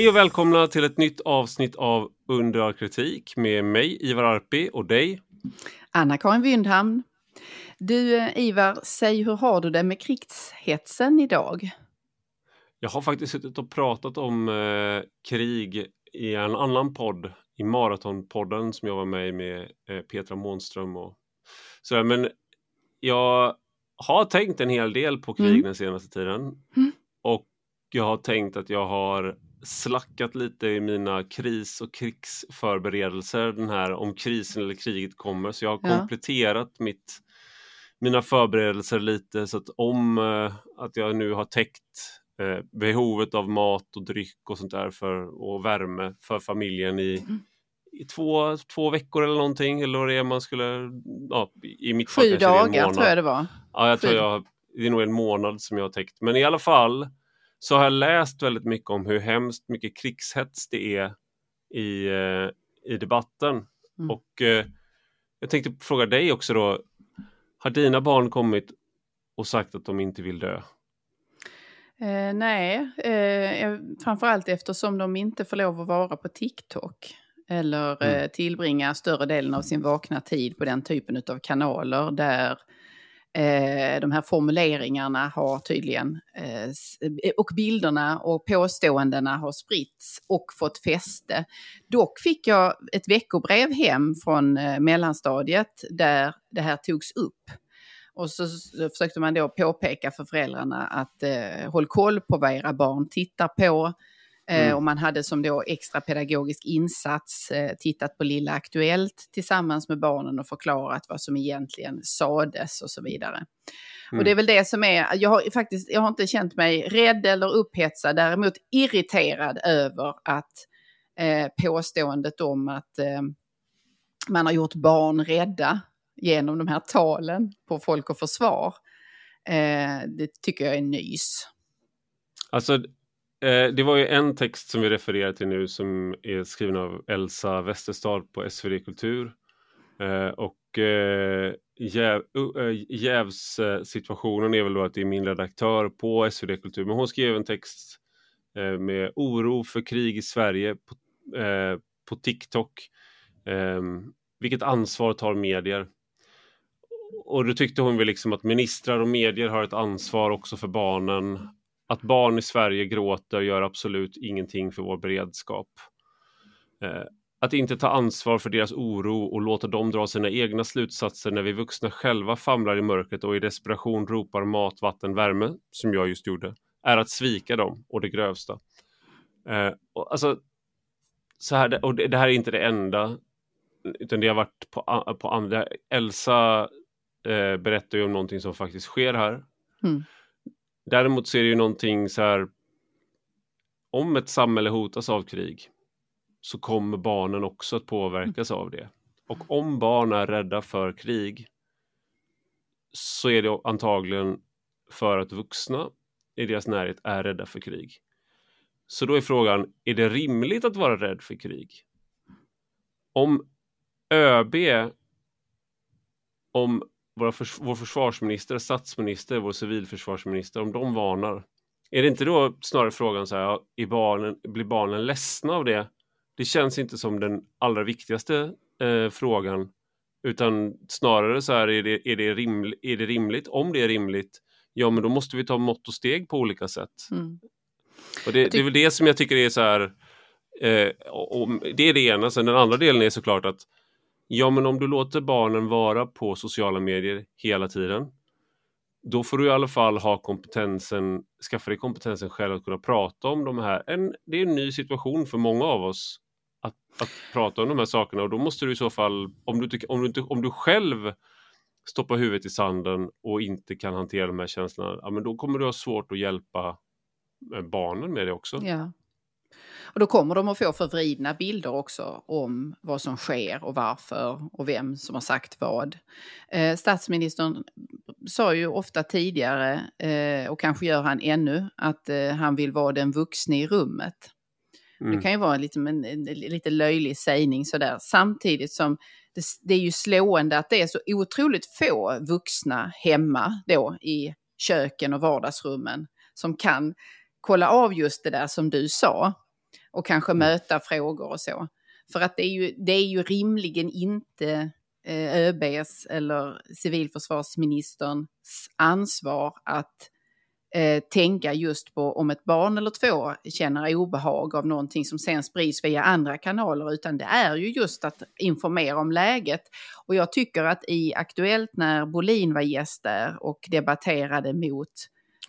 Hej och välkomna till ett nytt avsnitt av Under all kritik med mig Ivar Arpi och dig Anna-Karin Wyndhamn. Du eh, Ivar, säg hur har du det med krigshetsen idag? Jag har faktiskt suttit och pratat om eh, krig i en annan podd, i Maratonpodden som jag var med i med eh, Petra Månström och sådär. Men jag har tänkt en hel del på krig mm. den senaste tiden. Mm. Och jag har tänkt att jag har slackat lite i mina kris och krigsförberedelser den här om krisen eller kriget kommer. Så jag har ja. kompletterat mitt, mina förberedelser lite så att om eh, att jag nu har täckt eh, behovet av mat och dryck och sånt där för, och värme för familjen i, mm. i två, två veckor eller någonting. Eller vad det är man skulle... Ja, i mitt Sju dagar tror jag det var. Ja, jag tror jag, det är nog en månad som jag har täckt. Men i alla fall så har jag läst väldigt mycket om hur hemskt mycket krigshets det är i, eh, i debatten. Mm. Och eh, jag tänkte fråga dig också då. Har dina barn kommit och sagt att de inte vill dö? Eh, nej, eh, framförallt eftersom de inte får lov att vara på TikTok eller mm. eh, tillbringa större delen av sin vakna tid på den typen av kanaler där Eh, de här formuleringarna har tydligen, eh, eh, och bilderna och påståendena har spritts och fått fäste. Dock fick jag ett veckobrev hem från eh, mellanstadiet där det här togs upp. Och så försökte man då påpeka för föräldrarna att eh, håll koll på vad era barn tittar på. Eh, mm. Och man hade som då extra pedagogisk insats eh, tittat på Lilla Aktuellt tillsammans med barnen och förklarat vad som egentligen sades och så vidare. Mm. Och det är väl det som är, jag har faktiskt, jag har inte känt mig rädd eller upphetsad, däremot irriterad över att eh, påståendet om att eh, man har gjort barn rädda genom de här talen på Folk och Försvar, eh, det tycker jag är nys. Alltså Eh, det var ju en text som vi refererar till nu som är skriven av Elsa Westerstad på SvD Kultur. Eh, och eh, jäv, uh, jävssituationen är väl då att det är min redaktör på SvD Kultur, men hon skrev en text eh, med oro för krig i Sverige på, eh, på TikTok. Eh, vilket ansvar tar medier? Och då tyckte hon väl liksom att ministrar och medier har ett ansvar också för barnen att barn i Sverige gråter gör absolut ingenting för vår beredskap. Eh, att inte ta ansvar för deras oro och låta dem dra sina egna slutsatser när vi vuxna själva famlar i mörkret och i desperation ropar mat, vatten, värme, som jag just gjorde, är att svika dem och det grövsta. Eh, och alltså, så här, och det, här är inte det enda, utan det har varit på, på andra. Elsa eh, berättar ju om någonting som faktiskt sker här. Mm. Däremot så är det ju någonting så här. Om ett samhälle hotas av krig så kommer barnen också att påverkas av det. Och om barn är rädda för krig så är det antagligen för att vuxna i deras närhet är rädda för krig. Så då är frågan, är det rimligt att vara rädd för krig? Om ÖB, om våra förs vår försvarsminister, statsminister, vår civilförsvarsminister, om de varnar. Är det inte då snarare frågan så här, är barnen, blir barnen ledsna av det? Det känns inte som den allra viktigaste eh, frågan, utan snarare så här, är det, är, det riml, är det rimligt? Om det är rimligt, ja men då måste vi ta mått och steg på olika sätt. Mm. Och det, det, är väl det som jag tycker är så här, eh, och, och det är det ena, sen den andra delen är såklart att Ja, men om du låter barnen vara på sociala medier hela tiden, då får du i alla fall ha kompetensen, skaffa dig kompetensen själv att kunna prata om de här. En, det är en ny situation för många av oss att, att prata om de här sakerna och då måste du i så fall, om du, om du, inte, om du själv stoppar huvudet i sanden och inte kan hantera de här känslorna, ja, men då kommer du ha svårt att hjälpa eh, barnen med det också. Ja. Och då kommer de att få förvridna bilder också om vad som sker och varför och vem som har sagt vad. Eh, statsministern sa ju ofta tidigare, eh, och kanske gör han ännu, att eh, han vill vara den vuxne i rummet. Mm. Det kan ju vara en, liksom en, en, lite löjlig sägning sådär, samtidigt som det, det, är ju slående att det är så otroligt få vuxna hemma då i köken och vardagsrummen som kan kolla av just det där som du sa. Och kanske mm. möta frågor och så. För att det är ju, det är ju rimligen inte eh, ÖBs eller civilförsvarsministerns ansvar att eh, tänka just på om ett barn eller två känner obehag av någonting som sen sprids via andra kanaler, utan det är ju just att informera om läget. Och jag tycker att i Aktuellt när Bolin var gäst där och debatterade mot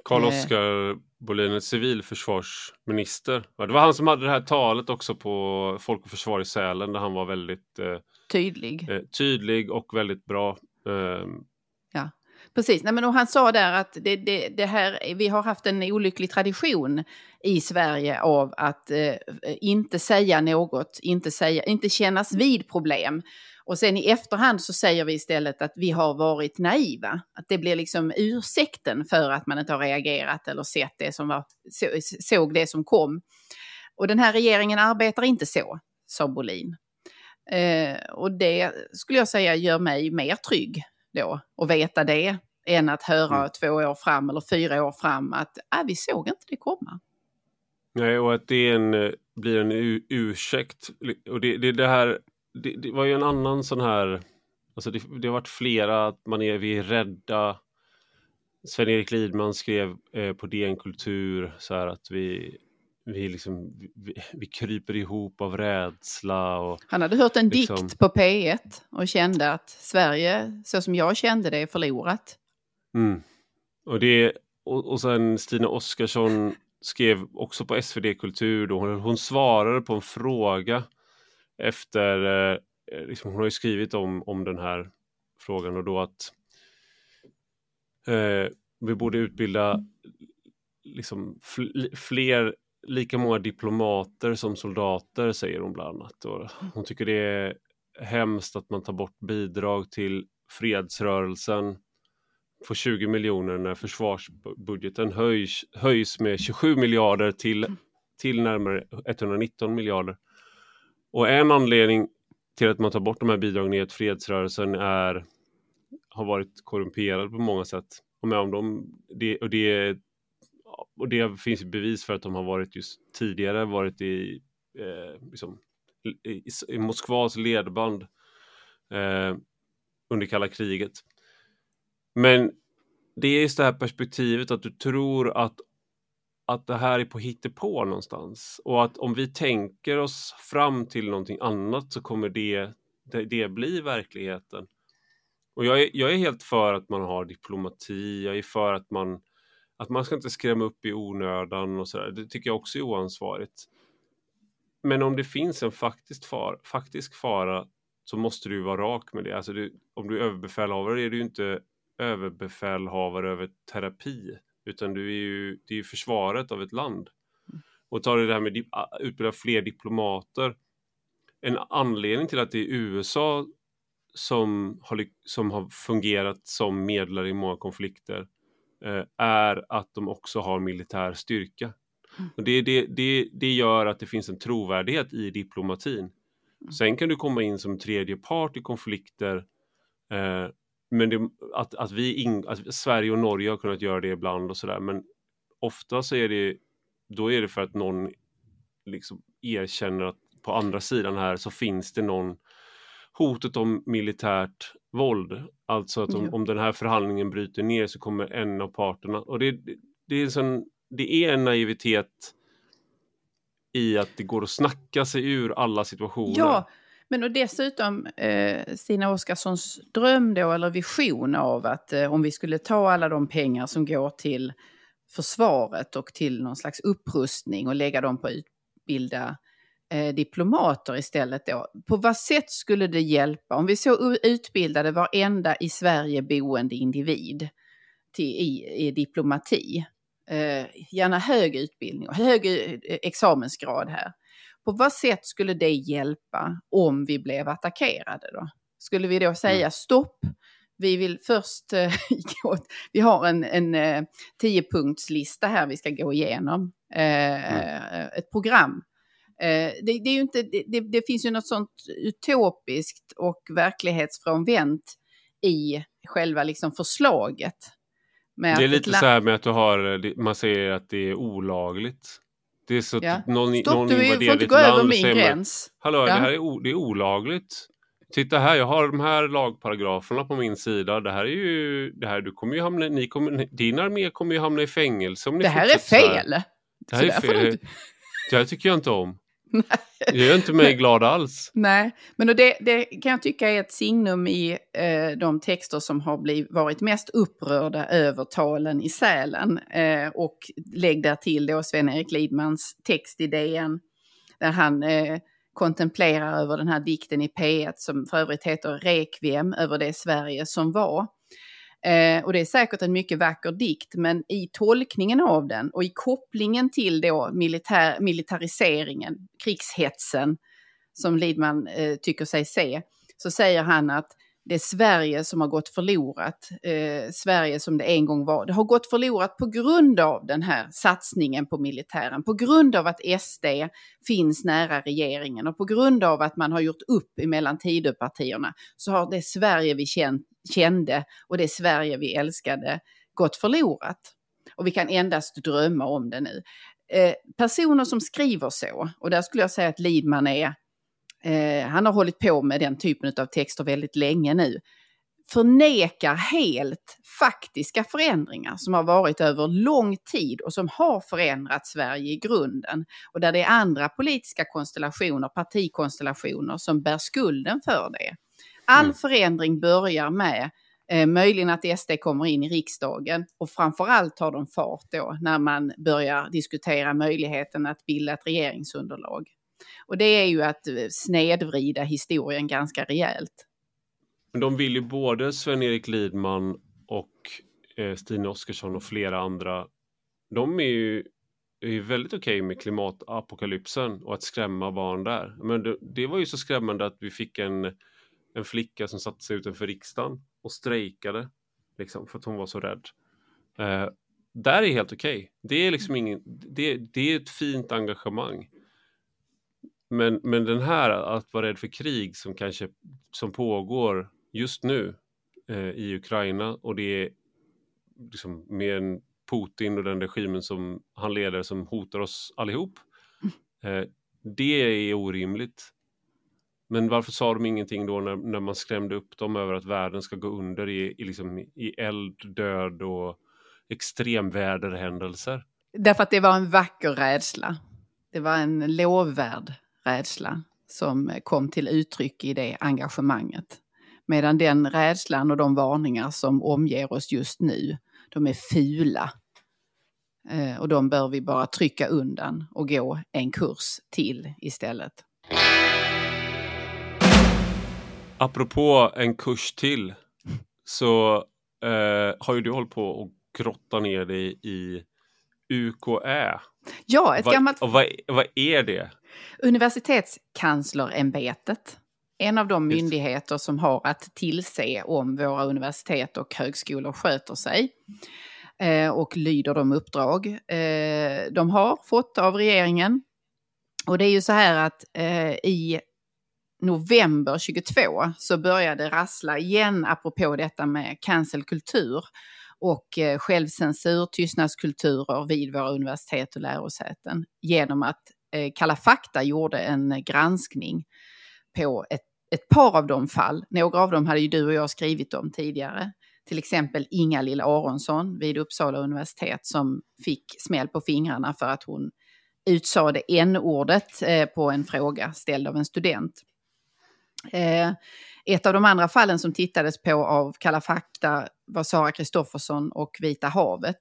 Carl-Oskar eh, Bolin, civilförsvarsminister. Det var han som hade det här talet också på Folk och Försvar i Sälen där han var väldigt eh, tydlig. Eh, tydlig och väldigt bra. Eh, Precis, Nej, men och han sa där att det, det, det, här, vi har haft en olycklig tradition i Sverige av att eh, inte säga något, inte, säga, inte kännas vid problem. Och sen i efterhand så säger vi istället att vi har varit naiva. Att det blir liksom ursäkten för att man inte har reagerat eller sett det som var, så, såg det som kom. Och den här regeringen arbetar inte så, sa Bolin. Eh, och det skulle jag säga gör mig mer trygg då och veta det än att höra mm. två år fram eller fyra år fram att äh, vi såg inte det komma. Nej, och att det en, eh, blir en ursäkt. Och det, det, det här, det, det, var ju en annan sån här, alltså det, det har varit flera, att man är, vi är rädda. Sven-Erik Lidman skrev eh, på DN Kultur så här att vi, vi, liksom, vi, vi kryper ihop av rädsla. Och, Han hade hört en liksom... dikt på P1 och kände att Sverige, så som jag kände det, är förlorat. Mm. Och, det, och, och sen Stina Oskarsson skrev också på SvD Kultur då, hon, hon svarade på en fråga efter, eh, liksom, hon har ju skrivit om, om den här frågan och då att eh, vi borde utbilda liksom, fl fler lika många diplomater som soldater, säger hon bland annat. Och hon tycker det är hemskt att man tar bort bidrag till fredsrörelsen få 20 miljoner när försvarsbudgeten höjs, höjs med 27 miljarder till, till närmare 119 miljarder. Och en anledning till att man tar bort de här bidragen är att fredsrörelsen är, har varit korrumperad på många sätt. Och, med om de, det, och, det, och det finns bevis för att de har varit just tidigare varit i, eh, liksom, i, i Moskvas ledband eh, under kalla kriget. Men det är just det här perspektivet att du tror att, att det här är på hittepå någonstans. Och att om vi tänker oss fram till någonting annat så kommer det, det, det bli verkligheten. Och jag är, jag är helt för att man har diplomati, jag är för att man att man ska inte skrämma upp i onödan och sådär. Det tycker jag också är oansvarigt. Men om det finns en faktisk, far, faktisk fara så måste du vara rak med det. Alltså du, om du är överbefälhavare är du inte överbefälhavare över terapi, utan du är ju, det är ju försvaret av ett land. Mm. Och tar du det här med att utbilda fler diplomater, en anledning till att det är USA som har, som har fungerat som medlare i många konflikter eh, är att de också har militär styrka. Mm. Och det, det, det, det gör att det finns en trovärdighet i diplomatin. Mm. Sen kan du komma in som tredje part i konflikter eh, men det, att, att, vi in, att Sverige och Norge har kunnat göra det ibland och sådär, men ofta så är det, då är det för att någon liksom erkänner att på andra sidan här så finns det någon hotet om militärt våld. Alltså att om, ja. om den här förhandlingen bryter ner så kommer en av parterna, och det, det, är, en sån, det är en naivitet i att det går att snacka sig ur alla situationer. Ja, men och dessutom eh, Stina Oskarssons dröm då, eller vision av att eh, om vi skulle ta alla de pengar som går till försvaret och till någon slags upprustning och lägga dem på att utbilda eh, diplomater istället då. På vad sätt skulle det hjälpa om vi så utbildade varenda i Sverige boende individ till, i, i diplomati? Eh, gärna hög utbildning och hög eh, examensgrad här. På vad sätt skulle det hjälpa om vi blev attackerade då? Skulle vi då säga mm. stopp, vi vill först, eh, vi har en, en eh, tiopunktslista här vi ska gå igenom, eh, mm. ett program. Det, det, är inte, det, det, finns ju något sånt utopiskt och verklighetsfrånvänt i själva liksom förslaget. det är lite så här med att du har, man säger att det är olagligt Det är så att Ja. någon, Stopp, någon du invaderar över land och min säger gräns. Hallå, Ja. det här är, det är olagligt. Titta här, jag har de här lagparagraferna på min sida. Det här är ju, det här, du kommer ju hamna, ni kommer, din armé kommer ju hamna i fängelse om ni Det här är fel. Det här Så är fel. inte- Det här tycker jag inte om. Det gör inte mig glad alls. Nej, men det, det kan jag tycka är ett signum i eh, de texter som har bliv, varit mest upprörda över talen i Sälen. Eh, och lägg där till då Sven-Erik Lidmans text i DN där han eh, kontemplerar över den här dikten i P1 som för övrigt heter Rekviem över det Sverige som var. Eh, och det är säkert en mycket vacker dikt, men i tolkningen av den och i kopplingen till då militär, militariseringen, krigshetsen, som Lidman eh, tycker sig se, så säger han att det är Sverige som har gått förlorat, eh, Sverige som det en gång var. Det har gått förlorat på grund av den här satsningen på militären, på grund av att SD finns nära regeringen och på grund av att man har gjort upp emellan Tidöpartierna så har det Sverige vi kände och det Sverige vi älskade gått förlorat. Och vi kan endast drömma om det nu. Eh, personer som skriver så, och där skulle jag säga att Lidman är Eh, han har hållit på med den typen av texter väldigt länge nu. Förnekar helt faktiska förändringar som har varit över lång tid och som har förändrat Sverige i grunden. Och där det är andra politiska konstellationer, partikonstellationer som bär skulden för det. All Mm. förändring börjar med eh, möjligen att SD kommer in i riksdagen och framförallt tar de fart då när man börjar diskutera möjligheten att bilda ett regeringsunderlag. Och det är ju att eh, snedvrida historien ganska rejält. Men de vill ju både Sven-Erik Lidman och eh, Stina Oskarsson och flera andra. De är ju, är ju väldigt okej med klimatapokalypsen och att skrämma barn där. Men det, det var ju så skrämmande att vi fick en, en flicka som satte sig utanför riksdagen och strejkade liksom, för att hon var så rädd. Eh, där är helt okej. Det är liksom ingen, det, det är ett fint engagemang. Men, men den här att vara rädd för krig som kanske som pågår just nu eh, i Ukraina och det är liksom med en Putin och den regimen som han leder som hotar oss allihop. Eh, det är orimligt. Men varför sa de ingenting då när, när man skrämde upp dem över att världen ska gå under i, i, liksom, i eld, död och extremväderhändelser? Därför att det var en vacker rädsla. Det var en lovvärd rädsla som kom till uttryck i det engagemanget. Medan den rädslan och de varningar som omger oss just nu, de är fula. Eh, och de bör vi bara trycka undan och gå en kurs till istället. Apropå en kurs till så eh, har ju du hållit på och grotta ner dig i UKÄ. Ja, ett Vad- gammalt vad, vad är det? Universitetskanslerämbetet. En av de Just. myndigheter som har att tillse om våra universitet och högskolor sköter sig eh, och lyder de uppdrag eh, de har fått av regeringen. Och det är ju så här att eh, i november 22 så började rassla igen apropå detta med cancelkultur och eh, självcensur, tystnadskulturer vid våra universitet och lärosäten genom att Eh, Kalla fakta gjorde en eh, granskning på ett, ett par av de fall. Några av dem hade ju du och jag skrivit om tidigare. Till exempel Inga-Lill Aronsson vid Uppsala universitet som fick smäll på fingrarna för att hon utsade n-ordet eh, på en fråga ställd av en student. Ett av de andra fallen som tittades på av Kalla fakta var Sara Kristoffersson och Vita havet.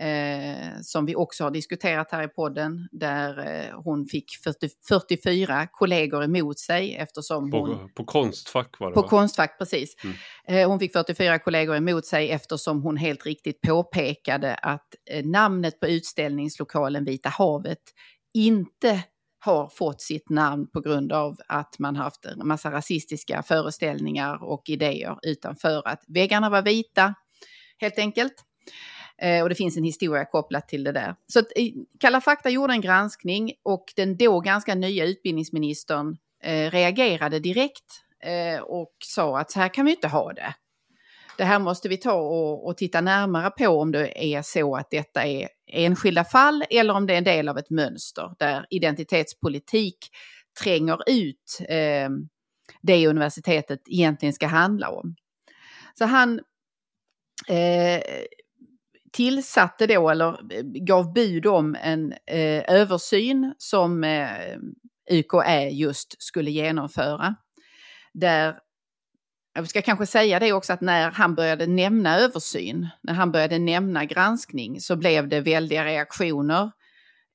Eh, som vi också har diskuterat här i podden, där eh, hon fick 40, 44 kollegor emot sig eftersom hon... På, på Konstfack var det På va? Konstfack, precis. Mm. Eh, Hon fick 44 kollegor emot sig eftersom hon helt riktigt påpekade att eh, namnet på utställningslokalen Vita havet inte har fått sitt namn på grund av att man haft en massa rasistiska föreställningar och idéer utan för att väggarna var vita, helt enkelt. Eh, och det finns en historia kopplat till det där. Så att, Kalla fakta gjorde en granskning och den då ganska nya utbildningsministern eh, reagerade direkt eh, och sa att så här kan vi inte ha det. det här måste vi ta och, och, titta närmare på om det är så att detta är enskilda fall eller om det är en del av ett mönster där identitetspolitik tränger ut eh, det universitetet egentligen ska handla om. Så han eh, tillsatte då, eller gav bud om en eh, översyn som eh, UKÄ just skulle genomföra. Där, jag ska kanske säga det också att när han började nämna översyn, när han började nämna granskning så blev det väldiga reaktioner.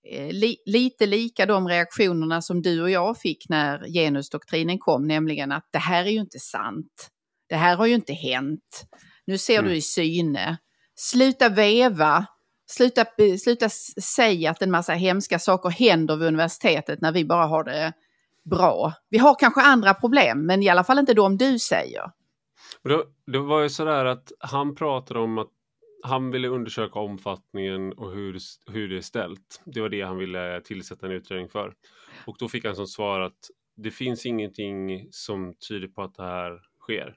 Eh, li, lite lika de reaktionerna som du och jag fick när genusdoktrinen kom, nämligen att det här är ju inte sant. Det här har ju inte hänt. Nu ser mm. du i syne. Sluta veva. Sluta, sluta säga att en massa hemska saker händer vid universitetet när vi bara har det bra. Vi har kanske andra problem, men i alla fall inte de du säger. Det, det var ju sådär att han pratade om att han ville undersöka omfattningen och hur, hur det är ställt. Det var det han ville tillsätta en utredning för. Och då fick han som svar att det finns ingenting som tyder på att det här sker.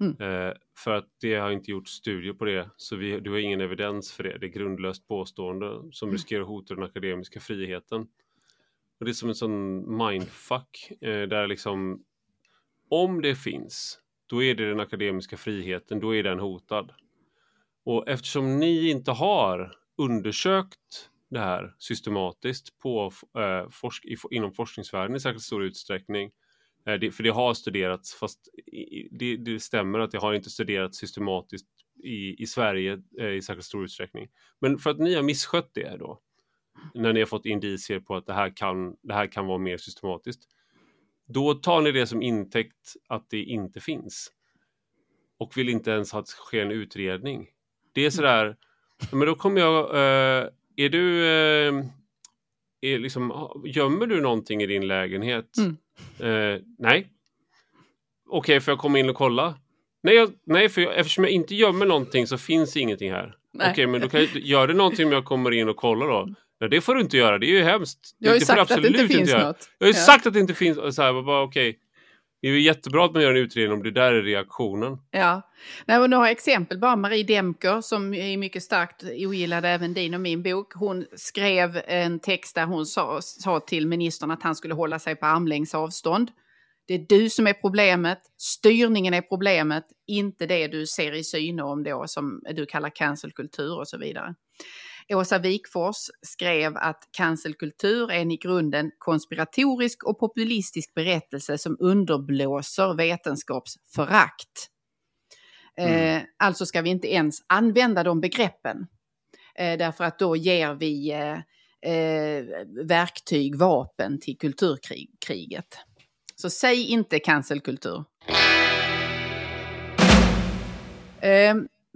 Mm. Eh, för att det har inte gjort studier på det, så vi, du har ingen evidens för det. Det är grundlöst påstående som mm. riskerar att hota den akademiska friheten. Och det är som en sån mindfuck, eh, där liksom om det finns, då är det den akademiska friheten, då är den hotad. Och eftersom ni inte har undersökt det här systematiskt på, eh, forsk inom forskningsvärlden i särskilt stor utsträckning Eh, det, för det har studerats, fast det, det, stämmer att det har inte studerats systematiskt i, i Sverige eh, i särskilt stor utsträckning. Men för att ni har misskött det då, när ni har fått indicier på att det här kan, det här kan vara mer systematiskt, då tar ni det som intäkt att det inte finns. Och vill inte ens att det sker en utredning. Det är sådär, men då kommer jag, eh, är du, är liksom, gömmer du någonting i din lägenhet? Mm. Eh, nej. Okej, okay, får jag komma in och kolla? Nej, jag, nej för jag, eftersom jag inte gömmer någonting så finns ingenting här. Okej, okay, men då kan jag, gör det någonting om jag kommer in och kollar då? Nej, det får du inte göra. Det är ju hemskt. Jag har ju sagt att det inte finns inte något. Jag har ju ja. sagt att det inte finns. Så här, bara. Okay. Det är ju jättebra att man gör en utredning om det där är reaktionen. Ja, Nej, men några exempel bara. Marie Demker som är mycket starkt ogillade även din och min bok. Hon skrev en text där hon sa, sa till ministern att han skulle hålla sig på armlängds avstånd. Det är du som är problemet, styrningen är problemet, inte det du ser i syne om då som du kallar cancelkultur och så vidare. Åsa Wikfors skrev att cancelkultur är en i grunden konspiratorisk och populistisk berättelse som underblåser vetenskapsförakt. Mm. Eh, alltså ska vi inte ens använda de begreppen. Eh, därför att då ger vi eh, eh verktyg, vapen till kulturkriget. Så säg inte cancelkultur.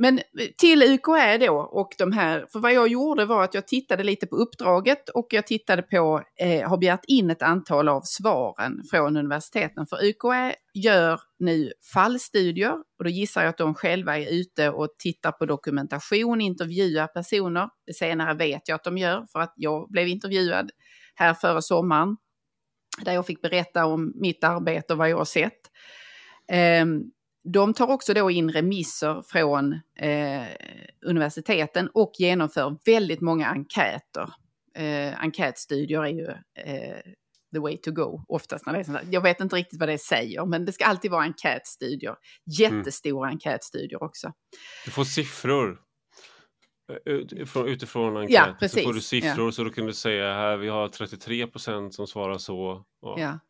Men till UKÄ då och de här, för vad jag gjorde var att jag tittade lite på uppdraget och jag tittade på, eh, har begärt in ett antal av svaren från universiteten. För UKÄ gör nu fallstudier och då gissar jag att de själva är ute och tittar på dokumentation, intervjuar personer. Det senare vet jag att de gör för att jag blev intervjuad här före sommaren där jag fick berätta om mitt arbete och vad jag har sett. Um, de tar också då in remisser från eh, universiteten och genomför väldigt många enkäter. Eh, enkätstudier är ju eh, the way to go oftast när det är sånt Jag vet inte riktigt vad det säger, men det ska alltid vara enkätstudier. Jättestora mm. enkätstudier också. Du får siffror. Eh, utifrån, utifrån enkät ja, så får du siffror ja. så då kan du säga här vi har 33 procent som svarar så. Ja.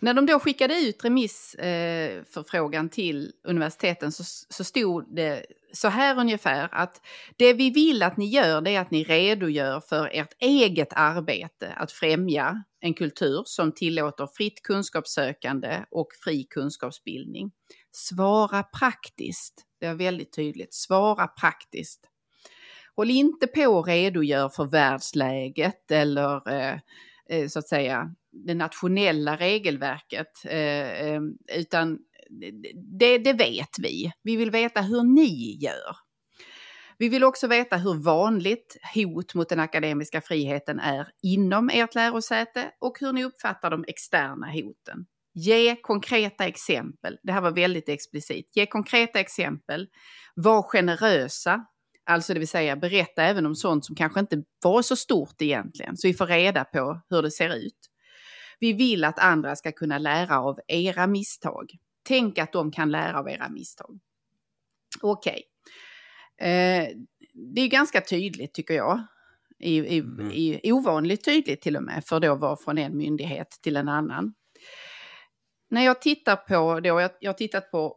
När de då skickade ut remissförfrågan eh, till universiteten så, så stod det så här ungefär att det vi vill att ni gör det är att ni redogör för ert eget arbete att främja en kultur som tillåter fritt kunskapssökande och fri kunskapsbildning. Svara praktiskt, det är väldigt tydligt, svara praktiskt. Håll inte på och redogör för världsläget eller eh, eh så att säga det nationella regelverket, eh, eh, utan det, det vet vi. Vi vill veta hur ni gör. Vi vill också veta hur vanligt hot mot den akademiska friheten är inom ert lärosäte och hur ni uppfattar de externa hoten. Ge konkreta exempel. Det här var väldigt explicit. Ge konkreta exempel. Var generösa. Alltså det vill säga berätta även om sånt som kanske inte var så stort egentligen. Så vi får reda på hur det ser ut. Vi vill att andra ska kunna lära av era misstag. Tänk att de kan lära av era misstag. Okej. Okay. Eh, det är ganska tydligt tycker jag. I, i, mm. i, ovanligt tydligt till och med för då vara från en myndighet till en annan. När jag tittar på, då, jag, jag har tittat på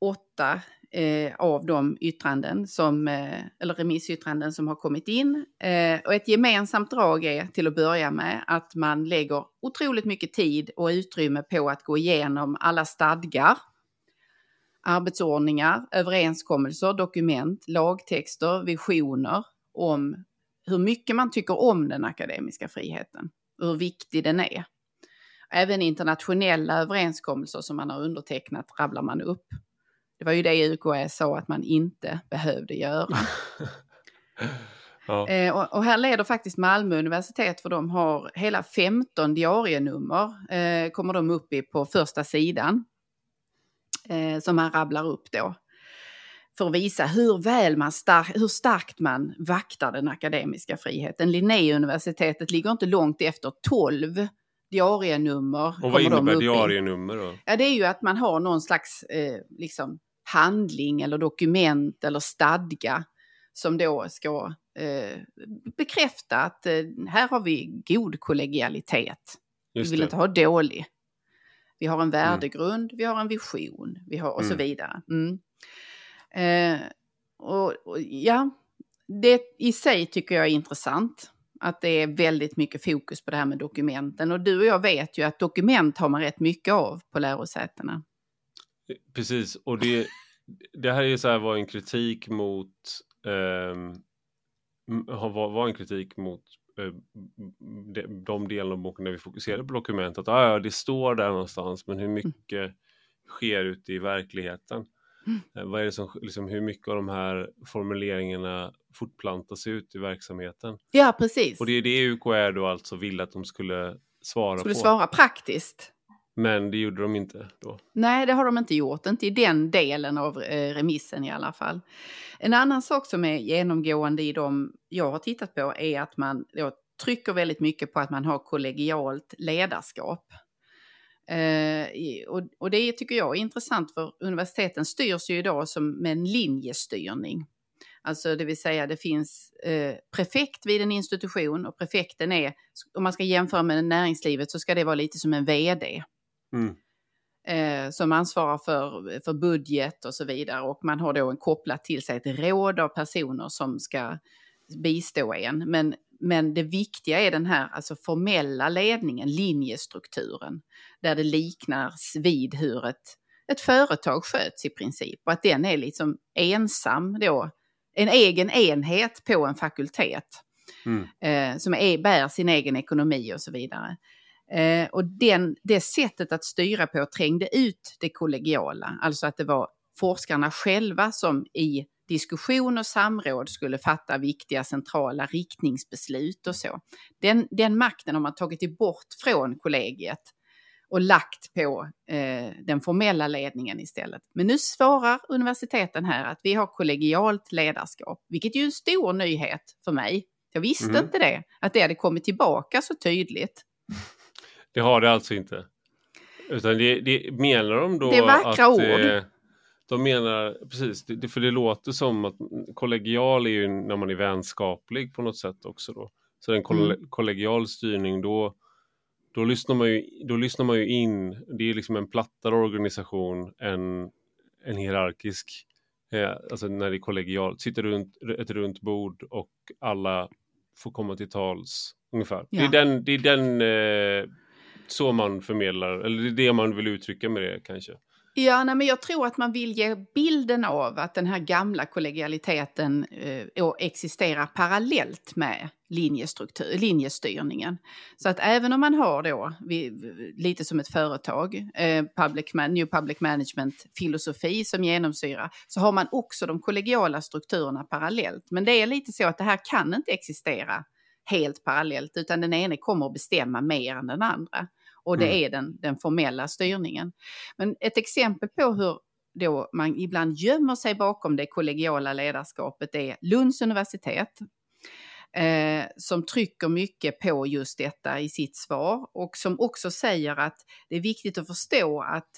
åtta eh, av de yttranden som, eh, eller remissyttranden som har kommit in. Eh, och ett gemensamt drag är till att börja med att man lägger otroligt mycket tid och utrymme på att gå igenom alla stadgar, arbetsordningar, överenskommelser, dokument, lagtexter, visioner om hur mycket man tycker om den akademiska friheten och hur viktig den är. Även internationella överenskommelser som man har undertecknat rabblar man upp. Det var ju det UKÄ sa att man inte behövde göra. ja. eh, och, och, här leder faktiskt Malmö universitet för de har hela 15 diarienummer eh, kommer de upp i på första sidan. Eh, som man rabblar upp då. För att visa hur väl man stark, hur starkt man vaktar den akademiska friheten. Linnéuniversitetet ligger inte långt efter 12 diarienummer. Och vad innebär diarienummer då? Ja, det är ju att man har någon slags eh, liksom handling eller dokument eller stadga som då ska eh, bekräfta att eh, här har vi god kollegialitet. Vi vill inte ha dålig. Vi har en mm. värdegrund, mm. vi har en vision vi har, och mm. så vidare. Mm. Eh, och, och, ja, det i sig tycker jag är intressant. Att det är väldigt mycket fokus på det här med dokumenten. Och du och jag vet ju att dokument har man rätt mycket av på lärosätena. Precis, och det, det här är så här var en kritik mot eh, var, var en kritik mot eh, de, de delarna av boken där vi fokuserade på dokumentet. Ah, ja, det står där någonstans, men hur mycket mm. sker ute i verkligheten? Mm. Vad är det som, liksom, hur mycket av de här formuleringarna fortplantar sig ut i verksamheten? Ja, precis. Och det är det UKR då alltså ville att de skulle svara skulle på. svara praktiskt. Men det gjorde de inte då? Nej, det har de inte gjort. Inte i den delen av eh, remissen i alla fall. En annan sak som är genomgående i de jag har tittat på är att man då trycker väldigt mycket på att man har kollegialt ledarskap. Eh, och, och, det tycker jag är intressant för universiteten styrs ju idag som med en linjestyrning. Alltså det vill säga det finns eh, prefekt vid en institution och prefekten är, om man ska jämföra med näringslivet så ska det vara lite som en vd. Mm. Eh, som ansvarar för, för budget och så vidare och man har då en kopplat till sig ett råd av personer som ska bistå en. Men, men det viktiga är den här alltså formella ledningen, linjestrukturen, där det liknas vid hur ett, ett företag sköts i princip och att den är liksom ensam då, en egen enhet på en fakultet. Mm. Eh, som är, bär sin egen ekonomi och så vidare. Eh, och den, det sättet att styra på trängde ut det kollegiala, alltså att det var forskarna själva som i diskussion och samråd skulle fatta viktiga centrala riktningsbeslut och så. Den, den makten har man tagit bort från kollegiet och lagt på eh, den formella ledningen istället. Men nu svarar universiteten här att vi har kollegialt ledarskap, vilket är ju en stor nyhet för mig. Jag visste mm. inte det, att det hade kommit tillbaka så tydligt. Det har det alltså inte. Utan det, det menar de då det är vackra att... Ord. Eh, de menar, precis, det, för det låter som att kollegial är ju när man är vänskaplig på något sätt också då. Så en koll mm. kollegial styrning då, då, lyssnar man ju, då lyssnar man ju in, det är liksom en plattare organisation än en hierarkisk. Eh, alltså när det är kollegialt, sitter runt ett runt bord och alla får komma till tals ungefär. Ja. Det är den, det är den eh, så man förmedlar, eller det är det man vill uttrycka med det kanske. Ja, nej, men jag tror att man vill ge bilden av att den här gamla kollegialiteten eh, existerar parallellt med linjestruktur, linjestyrningen. Så att även om man har då, vi, lite som ett företag, eh, public man, New Public Management-filosofi som genomsyrar, så har man också de kollegiala strukturerna parallellt. Men det är lite så att det här kan inte existera helt parallellt, utan den ene kommer att bestämma mer än den andra. Och det mm. är den, den formella styrningen. Men ett exempel på hur då man ibland gömmer sig bakom det kollegiala ledarskapet är Lunds universitet. Eh, som trycker mycket på just detta i sitt svar och som också säger att det är viktigt att förstå att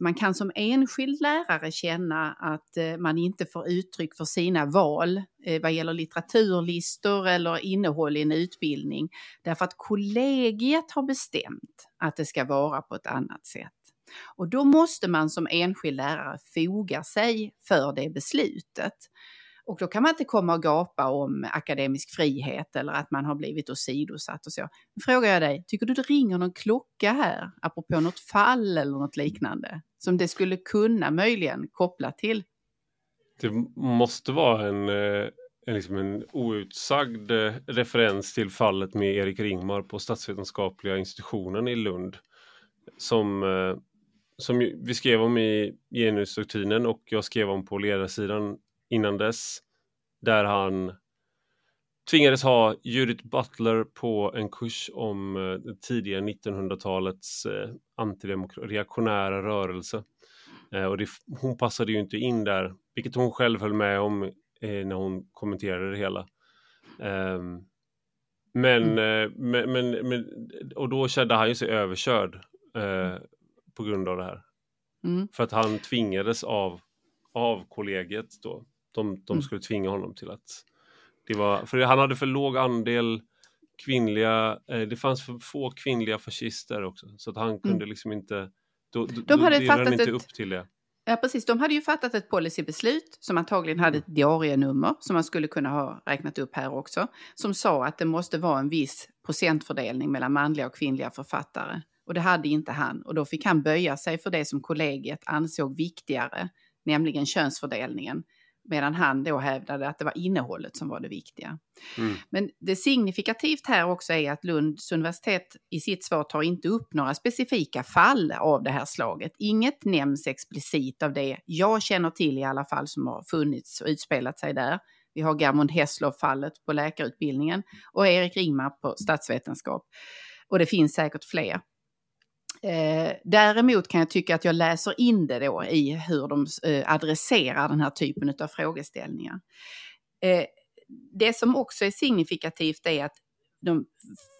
man kan som enskild lärare känna att eh, man inte får uttryck för sina val eh, vad gäller litteraturlistor eller innehåll i en utbildning. Därför att kollegiet har bestämt att det ska vara på ett annat sätt. Och då måste man som enskild lärare foga sig för det beslutet. Och då kan man inte komma och gapa om akademisk frihet eller att man har blivit åsidosatt och så. Nu frågar jag dig, tycker du det ringer någon klocka här, apropå något fall eller något liknande, som det skulle kunna möjligen koppla till? Det måste vara en, eh, en, liksom en outsagd eh, referens till fallet med Erik Ringmar på statsvetenskapliga institutionen i Lund som eh, som vi skrev om i genusdoktrinen och jag skrev om på ledarsidan innan dess, där han tvingades ha Judith Butler på en kurs om eh, det tidiga 1900-talets eh, antireaktionära rörelse. Eh, och det, hon passade ju inte in där, vilket hon själv höll med om när hon kommenterade det hela. Um, men, mm. men, men, men, och då kände han ju sig överkörd på grund av det här. Mm. För att han tvingades av, av kollegiet då. De, de mm. skulle tvinga honom till att... Det var, för han hade för låg andel kvinnliga, eh, det fanns för få kvinnliga fascister också. Så att han kunde mm. liksom inte... Då, de då hade fattat inte ett, upp till det. Ja, precis. De hade ju fattat ett policybeslut som antagligen hade ett diarienummer som man skulle kunna ha räknat upp här också. Som sa att det måste vara en viss procentfördelning mellan manliga och kvinnliga författare. Och det hade inte han. Och då fick han böja sig för det som kollegiet ansåg viktigare, nämligen könsfördelningen. Medan han då hävdade att det var innehållet som var det viktiga. Mm. Men det signifikativt här också är att Lunds universitet i sitt svar tar inte upp några specifika fall av det här slaget. Inget nämns explicit av det jag känner till i alla fall som har funnits och utspelat sig där. Vi har Germund Hesslov-fallet på läkarutbildningen och Erik Ringmar på statsvetenskap. Och det finns säkert fler. Eh, däremot kan jag tycka att jag läser in det då i hur de eh, adresserar den här typen av frågeställningar. Eh, det som också är signifikativt är att de,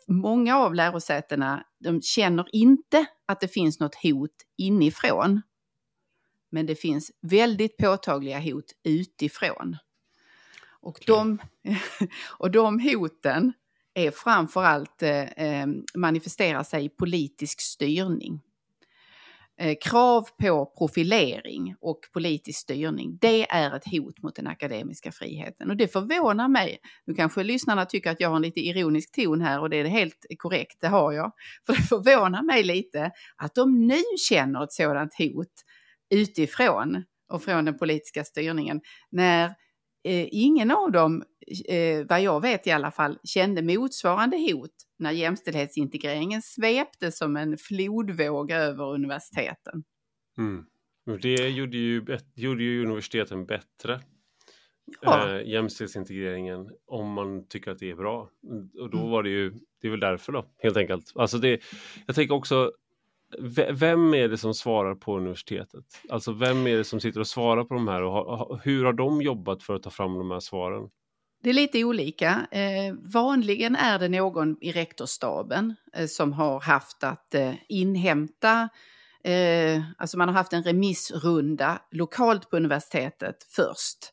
många av lärosätena de känner inte att det finns något hot inifrån. Men det finns väldigt påtagliga hot utifrån. Och, okay. de, och de hoten är framförallt eh, eh manifesterar sig i politisk styrning. Eh, krav på profilering och politisk styrning, det är ett hot mot den akademiska friheten. Och det förvånar mig. Nu kanske lyssnarna tycker att jag har en lite ironisk ton här och det är helt korrekt, det har jag. För det förvånar mig lite att de nu känner ett sådant hot utifrån och från den politiska styrningen när eh, ingen av dem, eh, vad jag vet i alla fall, kände motsvarande hot när jämställdhetsintegreringen svepte som en flodvåg över universiteten. Mm. Det gjorde ju, gjorde ju universiteten bättre. Ja. Eh, jämställdhetsintegreringen om man tycker att det är bra. Och då mm. var det ju, det är väl därför då, helt enkelt. Alltså det, jag tänker också vem är det som svarar på universitetet? Alltså vem är det som sitter och svarar på de här och hur har de jobbat för att ta fram de här svaren? Det är lite olika. Eh, vanligen är det någon i rektorsstaben eh, som har haft att eh, inhämta, eh, alltså man har haft en remissrunda lokalt på universitetet först.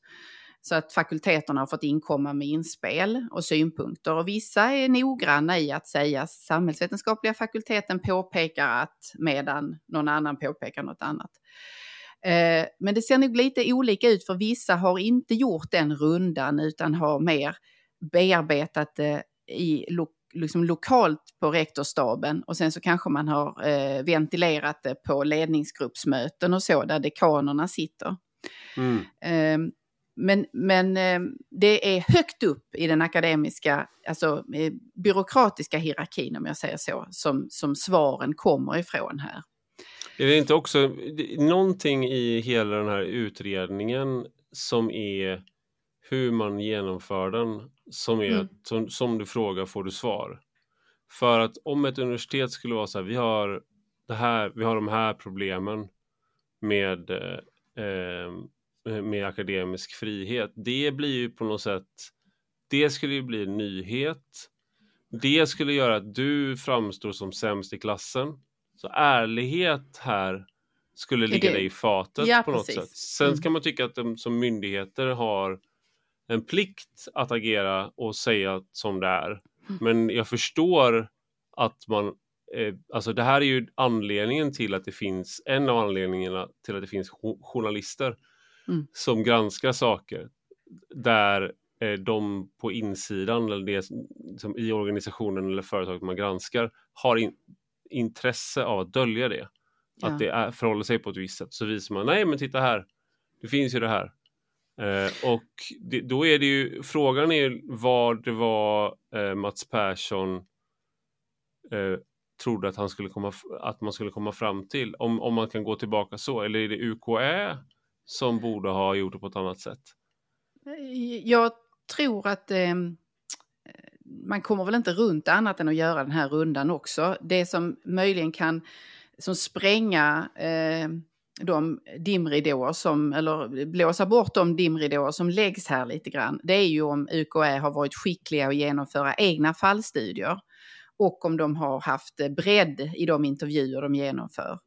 Så att fakulteterna har fått inkomma med inspel och synpunkter. Och vissa är noggranna i att säga samhällsvetenskapliga fakulteten påpekar att medan någon annan påpekar något annat. Eh, men det ser nog lite olika ut för vissa har inte gjort den rundan utan har mer bearbetat det i liksom lokalt på rektorsstaben och sen så kanske man har eh, ventilerat det på ledningsgruppsmöten och så där dekanerna sitter. Mm. Eh, men, men eh, det är högt upp i den akademiska, alltså eh, byråkratiska hierarkin om jag säger så, som, som svaren kommer ifrån här. Är det inte också någonting i hela den här utredningen som är hur man genomför den som är mm. som, som du frågar får du svar? För att om ett universitet skulle vara så här, vi har, det här, vi har de här problemen med, eh, med akademisk frihet. Det blir ju på något sätt, det skulle ju bli en nyhet. Det skulle göra att du framstår som sämst i klassen. Så ärlighet här skulle ligga dig i fatet ja, på något precis. sätt. Sen mm. kan man tycka att de som myndigheter har en plikt att agera och säga som det är. Mm. Men jag förstår att man eh, Alltså det här är ju anledningen till att det finns, en av anledningarna till att det finns journalister mm. som granskar saker där eh, de på insidan eller det som i organisationen eller företaget man granskar har in, intresse av att dölja det. Ja. Att det är, förhåller sig på ett visst sätt. Så visar man, nej men titta här, det finns ju det här. Eh, och det, då är det ju, frågan är vad det var eh, Mats Persson eh, trodde att, han skulle komma, att man skulle komma fram till. Om, om man kan gå tillbaka så, eller är det UKÄ som borde ha gjort det på ett annat sätt? Eh, jag tror att ehm, eh, man kommer väl inte runt annat än att göra den här rundan också. Det som möjligen kan som spränga eh, de dimridåer som, eller blåsa bort de dimridåer som läggs här lite grann, det är ju om UKÄ har varit skickliga att genomföra egna fallstudier och om de har haft bredd i de intervjuer de genomför.